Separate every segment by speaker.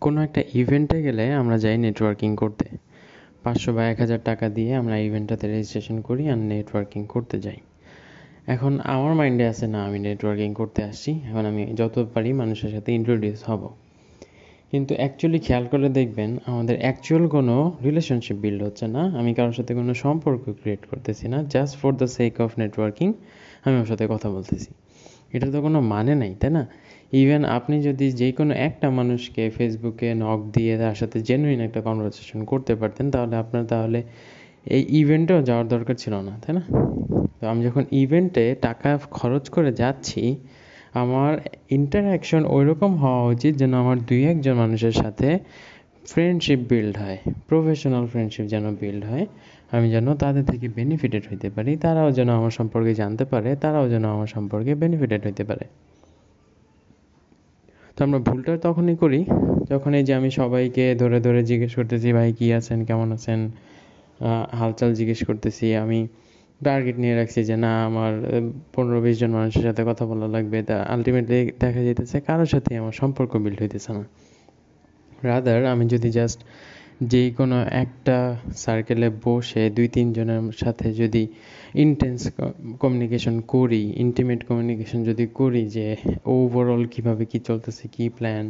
Speaker 1: কোনো একটা ইভেন্টে গেলে আমরা যাই নেটওয়ার্কিং করতে। পাঁচশো বা এক হাজার টাকা দিয়ে আমরা ইভেন্টটাতে রেজিস্ট্রেশন করি আর নেটওয়ার্কিং করতে যাই। এখন আমার মাইন্ডে আছে, না, আমি নেটওয়ার্কিং করতে আসছি। এখন আমি যত পারি মানুষের সাথে ইন্ট্রোডিউস হব। কিন্তু অ্যাকচুয়ালি খেয়াল করে দেখবেন, আমাদের অ্যাকচুয়াল কোনো রিলেশনশিপ বিল্ড হচ্ছে না। আমি কারোর সাথে কোনো সম্পর্ক ক্রিয়েট করতেছি না। Just for the sake of networking আমি ওর সাথে কথা বলতেছি। এটা তো কোনো মানে নাই, তাই না? ইভেন আপনি যদি যে কোনো একটা মানুষকে ফেসবুকে নক দিয়ে তার সাথে জেনুইন একটা কনভারসেশন করতে পারতেন, তাহলে আপনার তাহলে এই ইভেন্টেও যাওয়ার দরকার ছিল না, তাই না? তো আমি যখন ইভেন্টে টাকা খরচ করে যাচ্ছি, আমার ইন্টারাকশন ওই রকম হওয়া উচিত যেন আমার দুই একজন মানুষের সাথে ফ্রেন্ডশিপ বিল্ড হয় প্রফেশনাল ফ্রেন্ডশিপ যেন বিল্ড হয়, আমি যেন তাদের থেকে বেনিফিটেড হইতে পারি, তারাও যেন আমার সম্পর্কে জানতে পারে, তারাও যেন আমার সম্পর্কে বেনিফিটেড হইতে পারে। তো আমরা ভুলটা তখনই করি যখন এই যে আমি সবাইকে ধরে ধরে জিজ্ঞেস করতেছি, ভাই, কী আছেন? কেমন আছেন? হালচাল জিজ্ঞেস করতেছি। আমি টার্গেট নিয়ে রাখছি যে, না, আমার পনেরো বিশ জন মানুষের সাথে কথা বলা লাগবে। তা আলটিমেটলি দেখা যেতেছে কারোর সাথে আমার সম্পর্ক বিল্ড হইতেছে না। রাদার আমি যদি জাস্ট যে কোনো একটা সার্কেলে বসে দুই তিনজনের সাথে যদি ইন্টেন্স কমিউনিকেশন করি ইন্টিমেট কমিউনিকেশন যদি করি যে ওভারঅল কীভাবে কী চলতেছে, কি প্ল্যান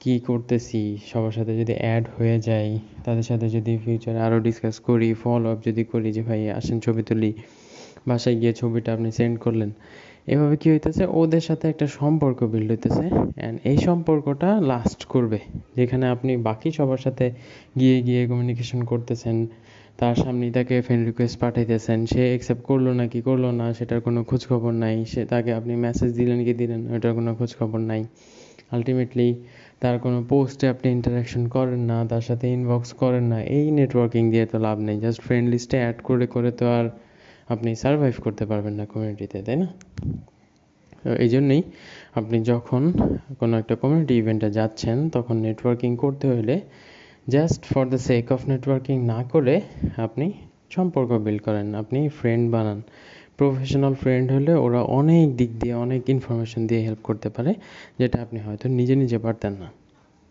Speaker 1: কি করতেছি, সবার সাথে যদি অ্যাড হয়ে যাই, তাদের সাথে যদি ফিউচারে আরও ডিসকাস করি ফলো আপ যদি করি যে ভাই আসেন ছবি তুলি, বাসায় গিয়ে ছবিটা আপনি সেন্ড করলেন এভাবে কি হইতেছে? ওদের সাথে একটা সম্পর্ক বিল্ড হইতেছে অ্যান্ড এই সম্পর্কটা লাস্ট করবে। যেখানে আপনি বাকি সবার সাথে গিয়ে গিয়ে কমিউনিকেশন করতেছেন, তার সামনেই তাকে ফ্রেন্ড রিকোয়েস্ট পাঠাইতেছেন, সে অ্যাকসেপ্ট করল না, কি করল না, সেটার কোনো খোঁজখবর নাই, সে তাকে আপনি মেসেজ দিলেন, কি দিলেন ওটার কোনো খোঁজখবর নাই। আলটিমেটলি তার কোনো পোস্টে আপনি ইন্টারাকশন করেন না, তার সাথে ইনবক্স করেন না, এই নেটওয়ার্কিং দিয়ে তো লাভ নেই জাস্ট ফ্রেন্ড লিস্টে অ্যাড করে করে তো আর আপনি সার্ভাইভ করতে পারবেন না কমিউনিটিতে তাই না? এই জন্যই আপনি যখন কোনো একটা কমিউনিটি ইভেন্টে যাচ্ছেন, তখন নেটওয়ার্কিং করতে হলে just for the sake of networking না করে আপনি সম্পর্ক বিল্ড করেন, আপনি ফ্রেন্ড বানান। প্রফেশনাল ফ্রেন্ড হলে ওরা অনেক দিক দিয়ে অনেক ইনফরমেশন দিয়ে হেল্প করতে পারে, যেটা আপনি হয়তো নিজে নিজে পারতেন না।